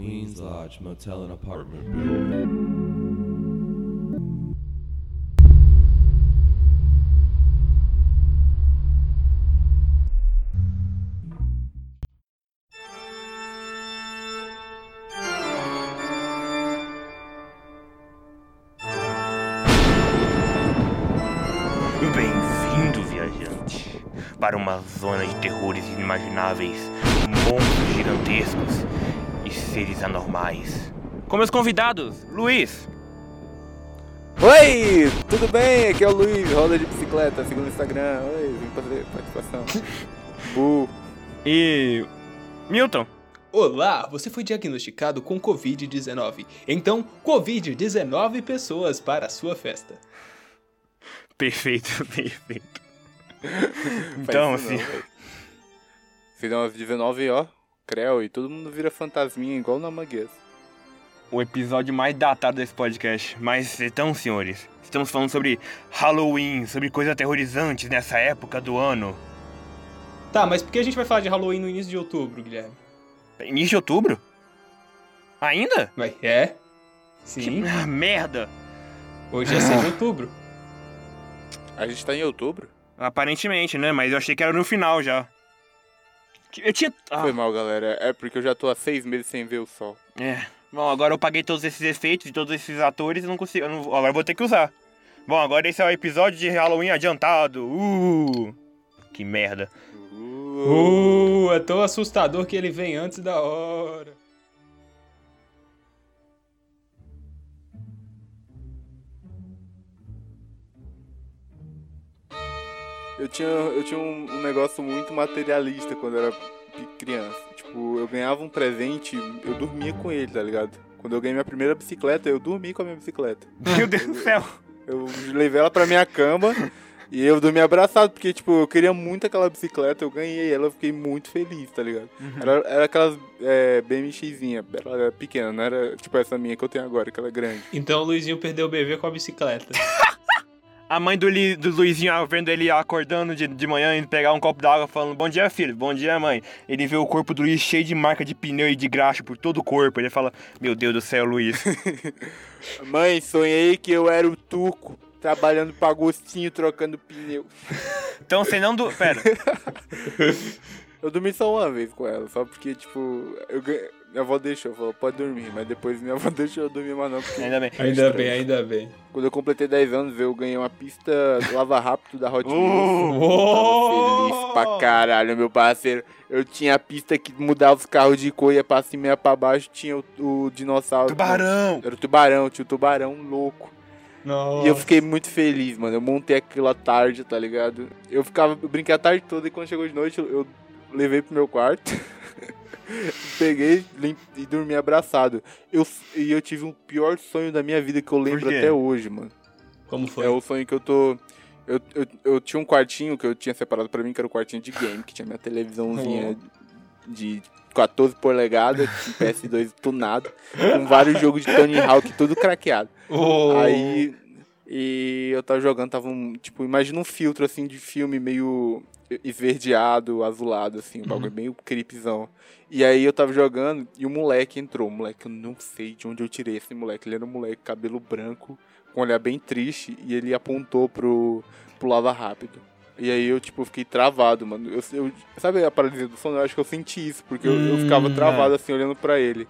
Queens Lodge Motel and Apartment building. Bem-vindo, viajante, para uma zona de terrores inimagináveis, monstros gigantescos e seres anormais. Com meus convidados, Luiz, Oi, tudo bem? Aqui é o Luiz, roda de bicicleta, segundo o Instagram. Oi, vim fazer participação. Bu. e Milton. Olá, você foi diagnosticado com Covid-19. Então, Covid-19 pessoas para a sua festa. Perfeito, perfeito. Então, assim, não, véi. Se dá umas 19, ó, creu, e todo mundo vira fantasminha igual na Manguez. o episódio mais datado desse podcast. Mas então, senhores, estamos falando sobre Halloween, sobre coisas aterrorizantes nessa época do ano. Tá, mas por que a gente vai falar de Halloween no início de outubro, Guilherme? Início de outubro? Ainda? Vai, é? Que Sim, ah, merda! hoje é 6 de outubro. A gente tá em outubro? Aparentemente, né? Mas eu achei que era no final já. Eu tinha. Ah, Foi mal, galera. É porque eu já tô há seis meses sem ver o sol. é. Bom, agora eu paguei todos esses efeitos de todos esses atores e não consigo. eu não- agora eu vou ter que usar. Bom, agora esse é o episódio de Halloween adiantado. Uh! Que merda. Uh, Uh, é tão assustador que ele vem antes da hora. Eu tinha, eu tinha um, um negócio muito materialista quando eu era criança. Tipo, eu ganhava um presente, eu dormia com ele, tá ligado? Quando eu ganhei minha primeira bicicleta, eu dormi com a minha bicicleta. Meu Deus do céu. Eu levei ela pra minha cama e eu dormi abraçado, porque, tipo, eu queria muito aquela bicicleta, eu ganhei ela, eu fiquei muito feliz, tá ligado? Era, era aquelas é, BMXzinha, ela era pequena, não era tipo essa minha que eu tenho agora, que ela é grande. Então o Luizinho perdeu o bebê com a bicicleta. A mãe do, Li, do Luizinho vendo ele acordando de, de manhã indo pegar um copo d'água falando Bom dia, filho. Bom dia, mãe. Ele vê o corpo do Luiz cheio de marca de pneu e de graxa por todo o corpo. Ele fala, meu Deus do céu, Luiz. Mãe, sonhei que eu era o turco, trabalhando pra Agostinho, trocando pneu. Então você não... Do... Pera. Eu dormi só uma vez com ela, só porque, tipo, eu ganhei- minha avó deixou, falou, pode dormir, mas depois minha avó deixou eu dormir mais não, porque Ainda bem. Ainda estranho. bem, ainda bem. quando eu completei 10 anos, eu ganhei uma pista lava rápido da Hot Wheels. Uh, Oh! Feliz pra caralho, meu parceiro. Eu tinha a pista que mudava os carros de cor, ia pra cima e ia pra baixo, tinha o, o dinossauro. tubarão. Era o tubarão, tinha o tubarão louco. Nossa. E eu fiquei muito feliz, mano. Eu montei aquilo à tarde, tá ligado? Eu ficava, eu brinquei a tarde toda e quando chegou de noite eu, eu levei pro meu quarto. peguei e dormi abraçado. Eu, e eu tive o pior sonho da minha vida que eu lembro até hoje, mano. Como foi? É o sonho que eu tô. Eu, eu, eu tinha um quartinho que eu tinha separado pra mim, que era o quartinho de game, que tinha minha televisãozinha de 14 polegadas, com PS2 tunado, com vários jogos de Tony Hawk, tudo craqueado. Oh. Aí. E eu tava jogando, tava um. Tipo, imagina um filtro assim de filme meio esverdeado, azulado, assim, um bagulho meio creepzão. E aí eu tava jogando e o moleque entrou. O moleque, eu não sei de onde eu tirei esse moleque. Ele era um moleque, cabelo branco, com um olhar bem triste, e ele apontou pro, pro lava rápido. E aí eu, tipo, fiquei travado, mano. Eu, eu- sabe a paralisia do sono? Eu acho que eu senti isso, porque eu, eu ficava Hum, travado assim, olhando pra ele.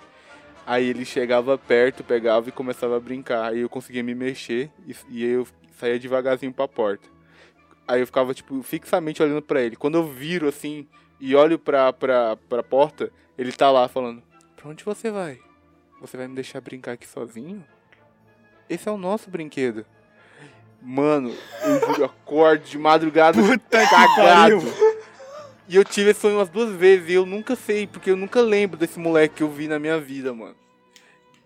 Aí ele chegava perto, pegava e começava a brincar. Aí eu conseguia me mexer e, e eu saía devagarzinho pra porta. Aí eu ficava, tipo, fixamente olhando pra ele. Quando eu viro assim e olho pra, pra, pra porta, ele tá lá falando: Pra onde você vai? Você vai me deixar brincar aqui sozinho? Esse é o nosso brinquedo. Mano, eu juro, acordo de madrugada Puta cagado. E eu tive esse sonho umas duas vezes e eu nunca sei, porque eu nunca lembro desse moleque que eu vi na minha vida, mano.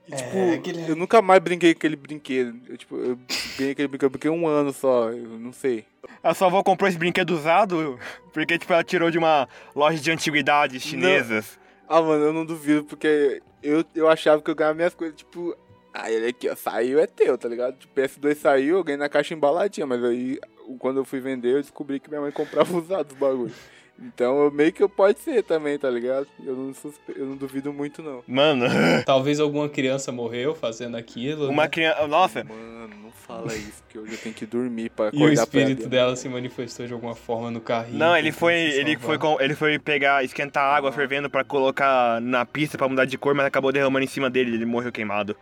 E, É, tipo, Guilherme. eu nunca mais brinquei com aquele brinquedo. Eu, tipo, eu ganhei aquele brinquedo, eu brinquei um ano só, eu não sei. A sua avó comprou esse brinquedo usado porque, tipo, ela tirou de uma loja de antiguidades chinesas. Ah, mano, eu não duvido, porque eu, eu achava que eu ganhava minhas coisas, tipo, ah, ele aqui, ó, saiu é teu, tá ligado? Tipo, PS2 saiu, eu ganhei na caixa embaladinha, mas aí, quando eu fui vender, eu descobri que minha mãe comprava usado os bagulho. Então, meio que pode ser também, tá ligado? Eu não, suspe... eu não duvido muito, não. Mano, Talvez alguma criança morreu fazendo aquilo. uma né? criança. Nossa, Mano, não fala isso, porque hoje eu tenho que dormir pra E o acordar espírito dela se manifestou de alguma forma no carrinho. não, ele foi. Ele foi, com- ele foi pegar, esquentar água fervendo pra colocar na pista pra mudar de cor, mas acabou derramando em cima dele, ele morreu queimado.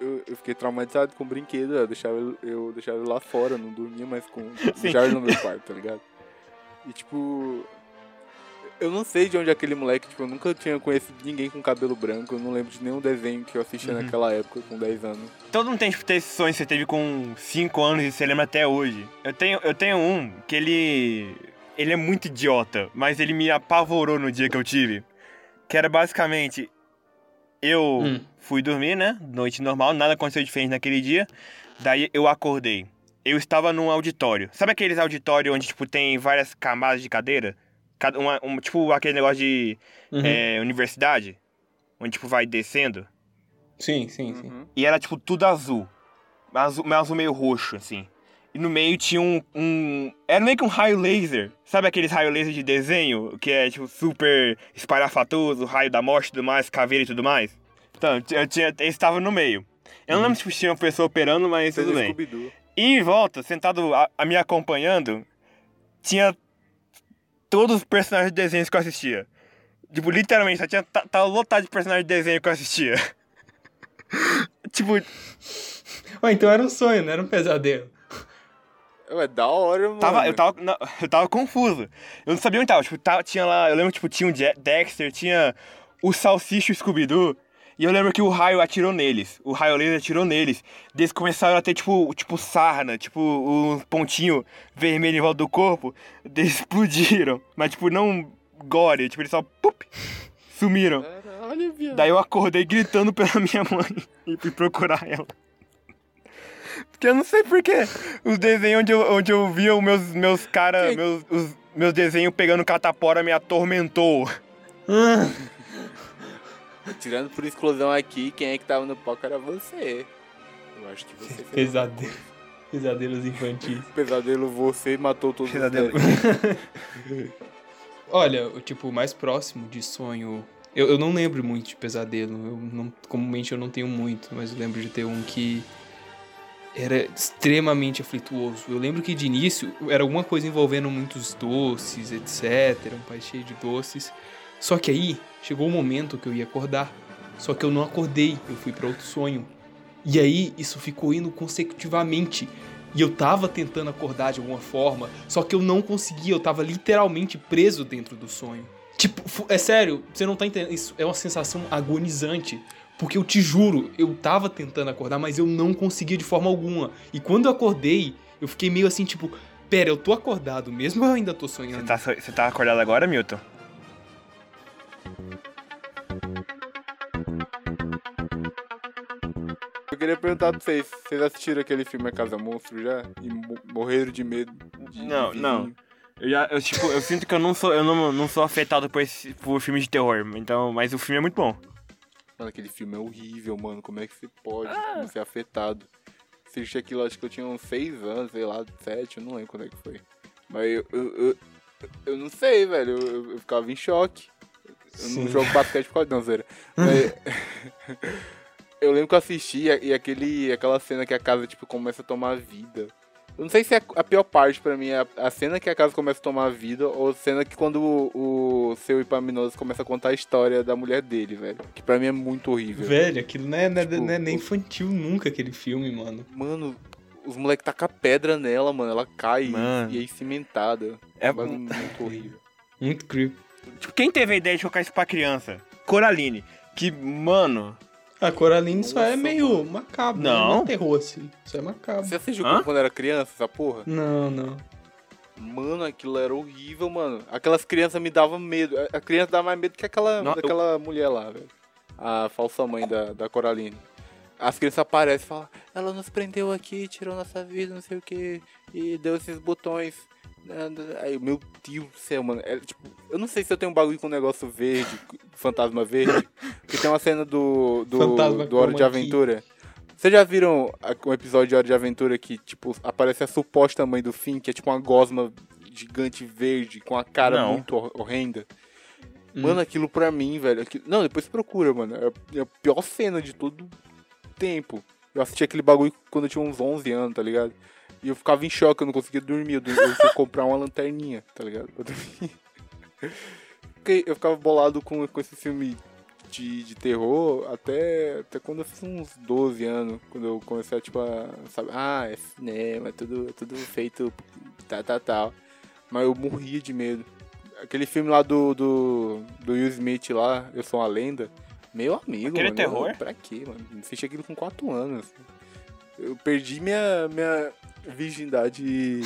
Eu, eu fiquei traumatizado com o brinquedo, eu deixava, ele- eu deixava ele lá fora, não dormia mais com o Jar no meu quarto, tá ligado? E tipo. Eu não sei de onde é aquele moleque, tipo, eu nunca tinha conhecido ninguém com cabelo branco, eu não lembro de nenhum desenho que eu assistia Uhum. naquela época, com 10 anos. Todo mundo tem, tipo, ter esse sonho que você teve com 5 anos e você lembra até hoje. Eu tenho, eu tenho um que ele. Ele é muito idiota, mas ele me apavorou no dia que eu tive. Que era basicamente. Eu Hum. fui dormir, né? Noite normal, nada aconteceu diferente naquele dia. Daí eu acordei. Eu estava num auditório. Sabe aqueles auditórios onde, tipo, tem várias camadas de cadeira? Cada uma, um- tipo aquele negócio de Uhum. é, universidade? Onde, tipo, vai descendo. Sim, sim, sim. Uhum. E era tipo tudo azul. Mas azul, mas azul meio roxo, assim. E no meio tinha um, um. Era meio que um raio laser. Sabe aqueles raio laser de desenho? Que é tipo super espalhafatoso, raio da morte e tudo mais, caveira e tudo mais? Então, eu tinha. Eu estava no meio. Eu não lembro se tinha uma pessoa operando, mas Fez tudo bem. E em volta, sentado a, a me acompanhando, tinha todos os personagens de desenhos que eu assistia. Tipo, literalmente, só tinha. tá- Tava lotado de personagens de desenho que eu assistia. tipo, Ué, então era um sonho, não era um pesadelo. Ué, da hora, mano. Tava, eu, tava, não, eu tava confuso. Eu não sabia onde tava. Tipo, tava, tinha lá. Eu lembro, tipo, tinha o Dexter, tinha o Salsicha e o Scooby-Doo. E eu lembro que o raio atirou neles. O raio laser atirou neles. Eles começaram a ter, tipo, tipo sarna, tipo, um pontinho vermelho em volta do corpo. Eles explodiram. Mas, tipo, não gore. Tipo, eles só pup, sumiram. Caralho. Daí eu acordei gritando pela minha mãe e fui procurar ela. Porque eu não sei porquê. Os desenhos onde eu, onde eu via os meus, meus caras, meus, os meus desenhos pegando catapora me atormentou. Tirando por exclusão aqui, quem é que tava no palco era você. Eu acho que você fez Pesadelo. Pesadelos infantis. pesadelo, você matou todos Pesadelo. os. Olha, o tipo mais próximo de sonho. Eu, eu não lembro muito de pesadelo. Eu não, comumente eu não tenho muito, mas eu lembro de ter um que era extremamente aflituoso. Eu lembro que de início era alguma coisa envolvendo muitos doces, etc. Um país cheio de doces. Só que aí chegou o momento que eu ia acordar. Só que eu não acordei, eu fui para outro sonho. E aí isso ficou indo consecutivamente. E eu tava tentando acordar de alguma forma, só que eu não conseguia, eu tava literalmente preso dentro do sonho. Tipo, é sério, você não tá entendendo. Isso é uma sensação agonizante. Porque eu te juro, eu tava tentando acordar, mas eu não conseguia de forma alguma. E quando eu acordei, eu fiquei meio assim, tipo, pera, eu tô acordado mesmo ou eu ainda tô Você sonhando? tá, so- você tá acordado agora, Milton? Eu queria perguntar pra vocês, vocês assistiram aquele filme A Casa Monstro já? E mo- morreram de medo de Não, vizinho? não. Eu, já, eu, tipo, eu sinto que eu não sou, eu não, não sou afetado por, esse, por filme de terror. Então, mas o filme é muito bom. Mano, aquele filme é horrível, mano. Como é que você pode Ah. não ser afetado? Assisti aquilo, acho que eu tinha uns 6 anos, sei lá, 7, eu não lembro quando é que foi. Mas eu, eu, eu, eu não sei, velho. Eu, eu- eu ficava em choque. Eu não jogo basquete por causa de danceira. Mas... eu lembro que eu assisti e aquele, aquela cena que a casa, tipo, começa a tomar vida. Eu não sei se é a pior parte pra mim é a, cena que a casa começa a tomar vida ou a cena que quando o, o seu Ipaminoso começa a contar a história da mulher dele, velho. Que pra mim é muito horrível. Velho, aquilo não é, não é- Tipo, não é nem infantil nunca, aquele filme, mano. Mano, os moleques tacam pedra nela, mano. Ela cai Mano. e é cimentada. É, muito horrível. Muito creepy. tipo, quem teve a ideia de colocar isso pra criança? Coraline. Que, mano. A Coraline só é Nossa, meio macabro. Não. Não é terror, assim. Só é macabro. Você assistiu Hã? quando era criança, essa porra? Não, não. Mano, aquilo era horrível, mano. Aquelas crianças me davam medo. A- criança dá mais medo que aquela, Não, eu- daquela mulher lá, velho. A falsa mãe da, da Coraline. As crianças aparecem e falam, ela nos prendeu aqui, tirou nossa vida, não sei o que, e deu esses botões. Aí, meu Deus do céu, mano. É, tipo, eu não sei se eu tenho um bagulho com um negócio verde, fantasma verde. Porque tem uma cena do, do, Fantasma do Hora de. Aventura. Vocês já viram um episódio de Hora de Aventura que, tipo, aparece a suposta mãe do Finn, que é tipo uma gosma gigante verde com a cara Não. muito hor- horrenda. Hum. Mano, aquilo pra mim, velho. aquilo- Não, depois procura, mano. É a- é a pior cena de todo tempo. Eu assisti aquele bagulho quando eu tinha uns 11 anos, tá ligado? E eu ficava em choque, eu não conseguia dormir. Eu, eu que comprar uma lanterninha, tá ligado? Pra dormir. Eu ficava bolado com, com esse filme de, de terror até, até quando eu fiz uns 12 anos. Quando eu comecei a, tipo, a, sabe? Ah, é cinema, é tudo, é tudo feito tal, tal, tal. Mas eu morria de medo. Aquele filme lá do, do, do Will Smith lá, Eu Sou uma Lenda. Meu amigo, Aquele é mano. terror? eu- Pra quê, mano? Assisti aquilo com 4 anos. Eu perdi minha, minha virgindade de,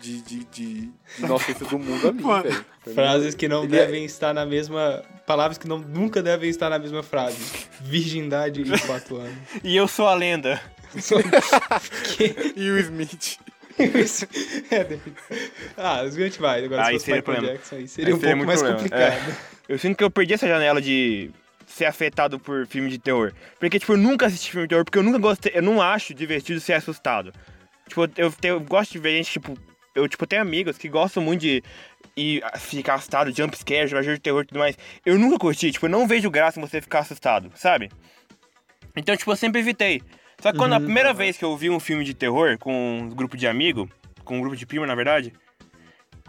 de, de, de inocência do mundo ali, Mano. velho. Frases que não Ele é- devem estar na mesma. Palavras que não, nunca devem estar na mesma frase. Virgindade e 4 anos. E eu sou a lenda. E o Smith. Isso. É, ah, a gente vai. Agora, Aí se fosse seria Michael problema. Jackson, aí seria Aí um seria pouco mais problema, complicado. Eu sinto que eu perdi essa janela de ser afetado por filme de terror. Porque, tipo, eu nunca assisti filme de terror, porque eu nunca gostei, eu não acho divertido ser assustado. Tipo, eu, tenho- eu gosto de ver gente, tipo, eu, tipo, tenho amigos que gostam muito de ir ficar assustado, jump scare, jogar jogo de terror e tudo mais. Eu nunca curti, tipo, eu não vejo graça em você ficar assustado, sabe? Então, tipo, eu sempre evitei. Só que quando a Uhum. primeira vez que eu vi um filme de terror com um grupo de amigo, com um grupo de primo, na verdade,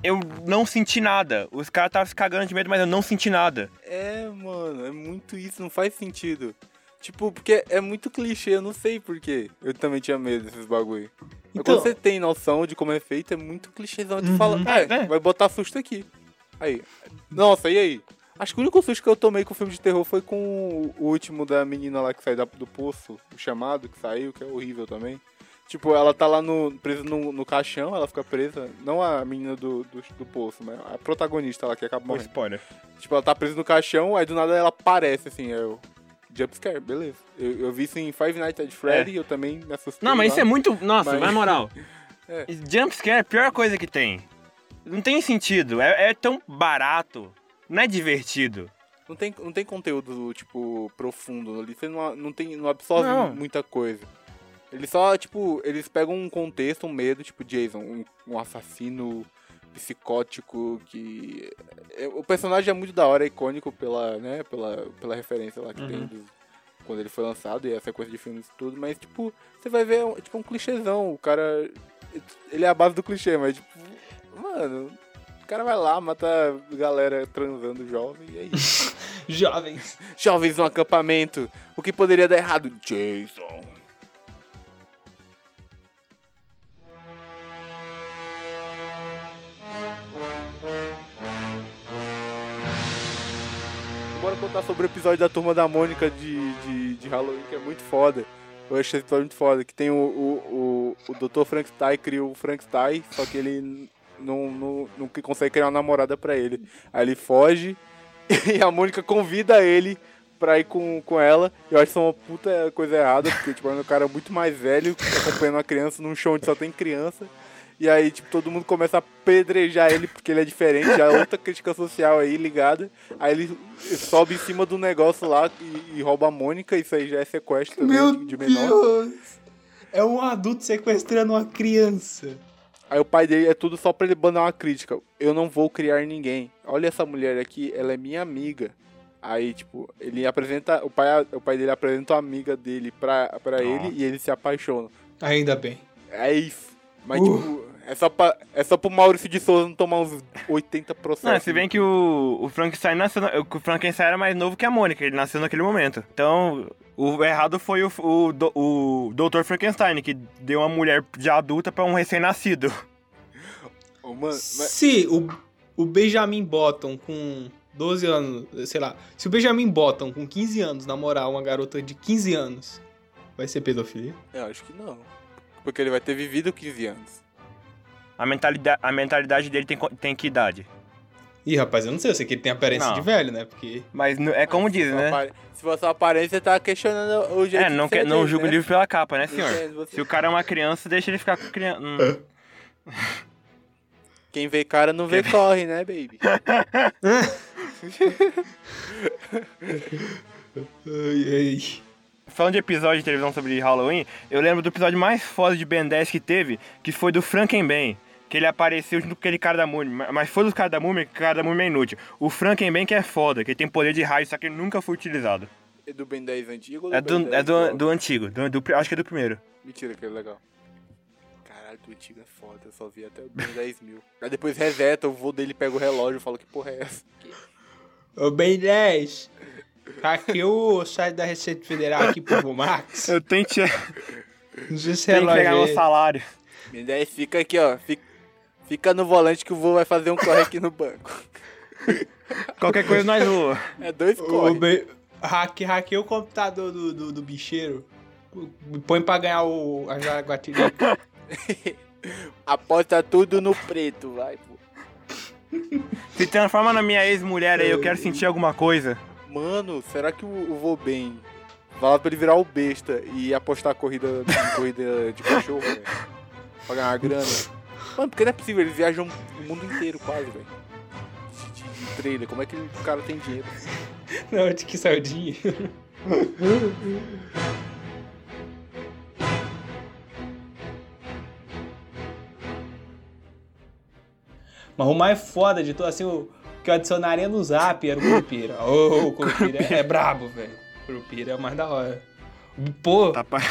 eu não senti nada. Os caras estavam se cagando de medo, mas eu não senti nada. É, mano, é muito isso, não faz sentido. Tipo, porque é muito clichê, eu não sei porquê. Eu também tinha medo desses bagulho. Mas Então- quando você tem noção de como é feito, é muito clichêzão. Tu Uhum. fala, É, é, é. vai botar susto aqui. Aí. Nossa, e aí? Acho que o único susto que eu tomei com o filme de terror foi com o último da menina lá que saiu da- do poço, o chamado que saiu, que é horrível também. Tipo, ela tá lá no, presa no, no caixão, ela fica presa. Não a menina do, do, do poço, mas a protagonista lá que acaba morrendo. spoiler. Tipo, ela tá presa no caixão, aí do nada ela aparece, assim, eu... Jumpscare, beleza. Eu, eu vi isso em Five Nights at Freddy e eu também me assustei. Não, mas lá. isso é muito. Nossa, Mas- na moral. É. Jumpscare é a pior coisa que tem. Não tem sentido. É, é tão barato. Não é divertido. Não tem, não tem conteúdo, tipo, profundo ali. Você não, não, tem, não absorve Não. muita coisa. Eles só, tipo, eles pegam um contexto, um medo, tipo, Jason, um, um assassino psicótico que... é- O personagem é muito da hora, é icônico pela, né, pela, pela referência lá que tem Uhum. do- quando ele foi lançado e a sequência de filmes e tudo, mas, tipo, você vai ver, é tipo, um clichêzão. O cara, ele é a base do clichê, mas, tipo, mano... O cara vai lá, mata galera transando jovem e é isso. Jovens. Jovens no acampamento. O que poderia dar errado? Jason. Bora contar sobre o episódio da Turma da Mônica de, de, de Halloween, que é muito foda. Eu achei esse episódio muito foda. Que tem o, o, o, o Dr. Frankenstein cria o Frankenstein, só que ele não, não, não consegue criar uma namorada pra ele. Aí ele foge e a Mônica convida ele pra ir com, com ela. Eu acho isso uma puta coisa errada, porque tipo, é um cara muito mais velho acompanhando uma criança num show onde só tem criança. E aí, tipo, todo mundo começa a apedrejar ele porque ele é diferente, já é outra crítica social aí ligada. Aí ele sobe em cima do negócio lá e, e rouba a Mônica, isso aí já é sequestro também Meu de, de menor. Deus! É um adulto sequestrando uma criança. Aí o pai dele é tudo só pra ele mandar uma crítica. Eu não vou criar ninguém. Olha essa mulher aqui, ela é minha amiga. Aí, tipo, ele apresenta. O pai, o pai dele apresenta a amiga dele pra, pra ele e eles se apaixonam. Ainda bem. É isso. Mas, Uh. tipo, é só, pra, é só pro Maurício de Souza não tomar uns 80 processos. Não, se bem que o, o Frankenstein nasceu. na- O Frankenstein era mais novo que a Mônica, ele nasceu naquele momento. Então, o errado foi o, o, o Dr. Frankenstein, que deu uma mulher já adulta pra um recém-nascido. Mas- Se o, o Benjamin Button com 12 anos, sei lá, se o Benjamin Button com 15 anos namorar uma garota de 15 anos, vai ser pedofilia? eu acho que não. Porque ele vai ter vivido 15 anos. A mentalidade, a mentalidade dele tem, tem que idade? Ih, rapaz, eu não sei, eu sei que ele tem aparência Não. de velho, né? Porque. Mas é como Mas for né? apare- Se for sua aparência, tá questionando o jeito É, não, que não julga o né? livro pela capa, né, senhor? Entendo você. Se o cara é uma criança, deixa ele ficar com criança. Hum. Quem vê cara não vê corre, né, baby? Ai, ai. Falando de episódio de televisão sobre Halloween, eu lembro do episódio mais foda de Ben 10 que teve, que foi do Frankenben. Que ele apareceu junto com aquele cara da múmia. Ma- Mas foi dos caras da múmia, que o cara da múmia é inútil. O Frankenstein que é foda, que ele tem poder de raio, só que ele nunca foi utilizado. É do Ben 10 antigo ou É Ben do, 10 é do, do antigo, do, do acho que é do primeiro. Mentira, que é legal. Caralho, do antigo é foda, eu só vi até o Ben 10 mil. Aí depois reseta, o vô dele pega o relógio e fala que porra é essa. Ô, Ben 10. Hackeou o site da Receita Federal aqui pro Max. Eu tenho que, Não sei se tenho que pegar é meu salário. Ben 10 fica aqui, ó. Fica, fica no volante que o vô vai fazer um corre aqui no banco. Qualquer coisa nós voa. É dois corre. Ben, hacke, o computador do, do, do bicheiro. Põe pra ganhar o, a Jaguatirica. Aposta tudo no preto, vai, pô. Se transforma na minha ex-mulher aí, eu quero sentir alguma coisa. Mano, será que o, o vô Ben vai lá pra ele virar o besta e apostar a corrida, corrida de cachorro, velho? Pra ganhar grana? Mano, porque não é possível, eles viajam o mundo inteiro quase, velho. Trailer, como é que o cara tem dinheiro? Não, de que saiu dinheiro. Mas o mais foda de tudo, assim, o que eu adicionaria no zap era o Curupira. Ô, o Curupira é brabo, velho. Curupira é o mais da hora. Pô, Tá pa-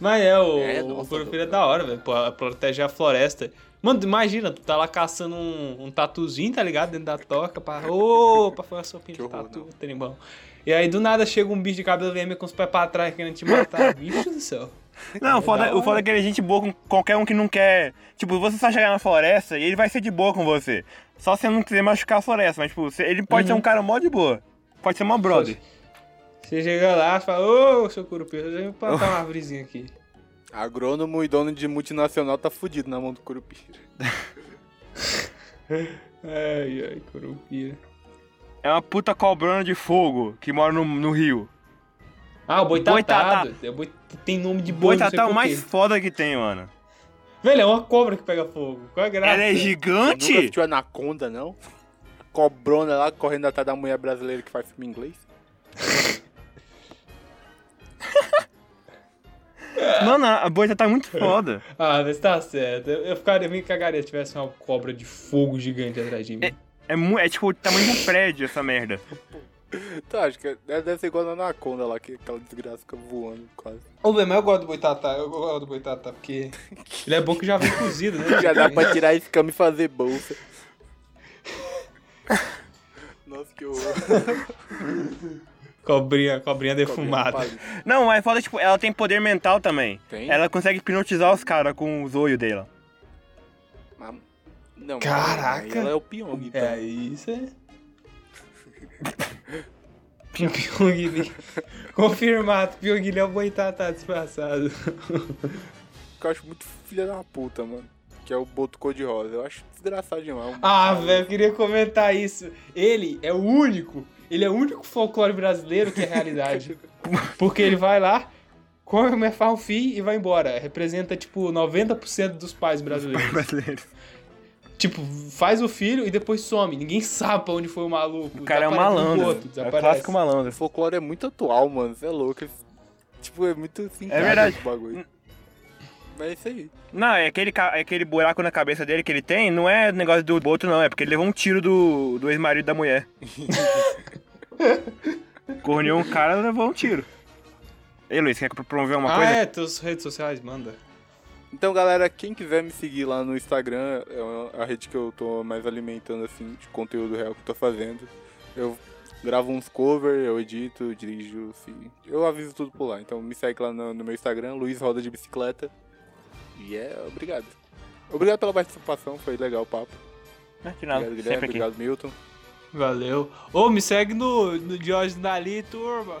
mas- é, o, É, o Curupira é da hora, velho. Pô, Protege a floresta. Mano, imagina, tu tá lá caçando um, um tatuzinho, tá ligado? Dentro da toca, pra. Ô, pra fazer a sopinha Que de tatu, trembão. E aí do nada chega um bicho de cabelo vermelho com os pés pra trás querendo te matar. Bicho do céu. Não, o É foda, da o foda é que ele é gente boa com qualquer um que não quer. Tipo, você só chegar na floresta e ele vai ser de boa com você. Só se você não quiser machucar a floresta, mas tipo, ele pode ser Uhum. um cara mó de boa. Pode ser uma brother. Você chega lá e fala, ô, seu Curupira, deixa eu plantar uma árvorezinha aqui. Agrônomo e dono de multinacional tá fudido na mão do Curupira. Ai, ai, Curupira. É uma puta cobrona de fogo que mora no, no rio. Ah, o boitatado. Boitatá. É boi- Tem nome de boi, Boitatá é o mais foda que tem, mano. Velho, é uma cobra que pega fogo. Qual é a graça? Ela é Você nunca gigante? Anaconda, não? A cobrona lá correndo atrás da mulher brasileira que faz filme em inglês? Mano, a boitatá é muito foda. Ah, mas tá certo. Eu, eu ficaria, me cagaria se tivesse uma cobra de fogo gigante atrás de mim. É, mu- é tipo o tamanho de um prédio essa merda. Tá, acho que é- deve ser igual na Anaconda lá, que aquela desgraça fica voando quase. Ô, velho, mas eu gosto do boitatá. Eu gosto do boitatá porque ele é bom que já vem cozido, né? Já dá pra tirar esse cama e fazer bolsa. Nossa, que horror. Cobrinha, cobrinha defumada. Palito. Não, mas foda, tipo, ela tem poder mental também. Tem? Ela consegue hipnotizar os caras com os olhos dela. Mas- Não, Caraca. aí Ela é o Pyong, então. É, isso é. Pyong Confirmado, Pyong é o boitatá disfarçado. Que eu acho muito filha da puta, mano. Que é o Boto Cor-de-Rosa. Eu acho desgraçado demais. Ah, velho, eu queria comentar isso. Ele é o único, ele é o único folclore brasileiro que é realidade. Porque ele vai lá, come, faz um filho e vai embora. Representa, tipo, 90% dos pais brasileiros. Brasileiro. tipo, faz o filho e depois some. Ninguém sabe pra onde foi o maluco. O cara é um malandro. boto, É o desaparece. clássico malandro. O folclore é muito atual, mano. Você é louco. Tipo, é muito assim. É verdade. esse bagulho. Mas é isso aí. Não, é aquele, é aquele buraco na cabeça dele que ele tem, não é negócio do boto, não. É porque ele levou um tiro do, do ex-marido da mulher. Corneou um cara e levou um tiro. Ei, Luiz, quer promover uma ah, coisa? é, teus redes sociais, manda. Então, galera, quem quiser me seguir lá no Instagram, é a rede que eu tô mais alimentando, assim, de conteúdo real que eu tô fazendo. Eu gravo uns covers, eu edito, dirijo, assim, eu aviso tudo por lá. Então me segue lá no, no meu Instagram, Luiz Roda de Bicicleta. E é, obrigado. Obrigado pela participação, foi legal o papo. Ah, de nada, Obrigado, sempre Guilherme, aqui. obrigado, Milton. Valeu. Ô, me segue no, no Jorge Dali, turma.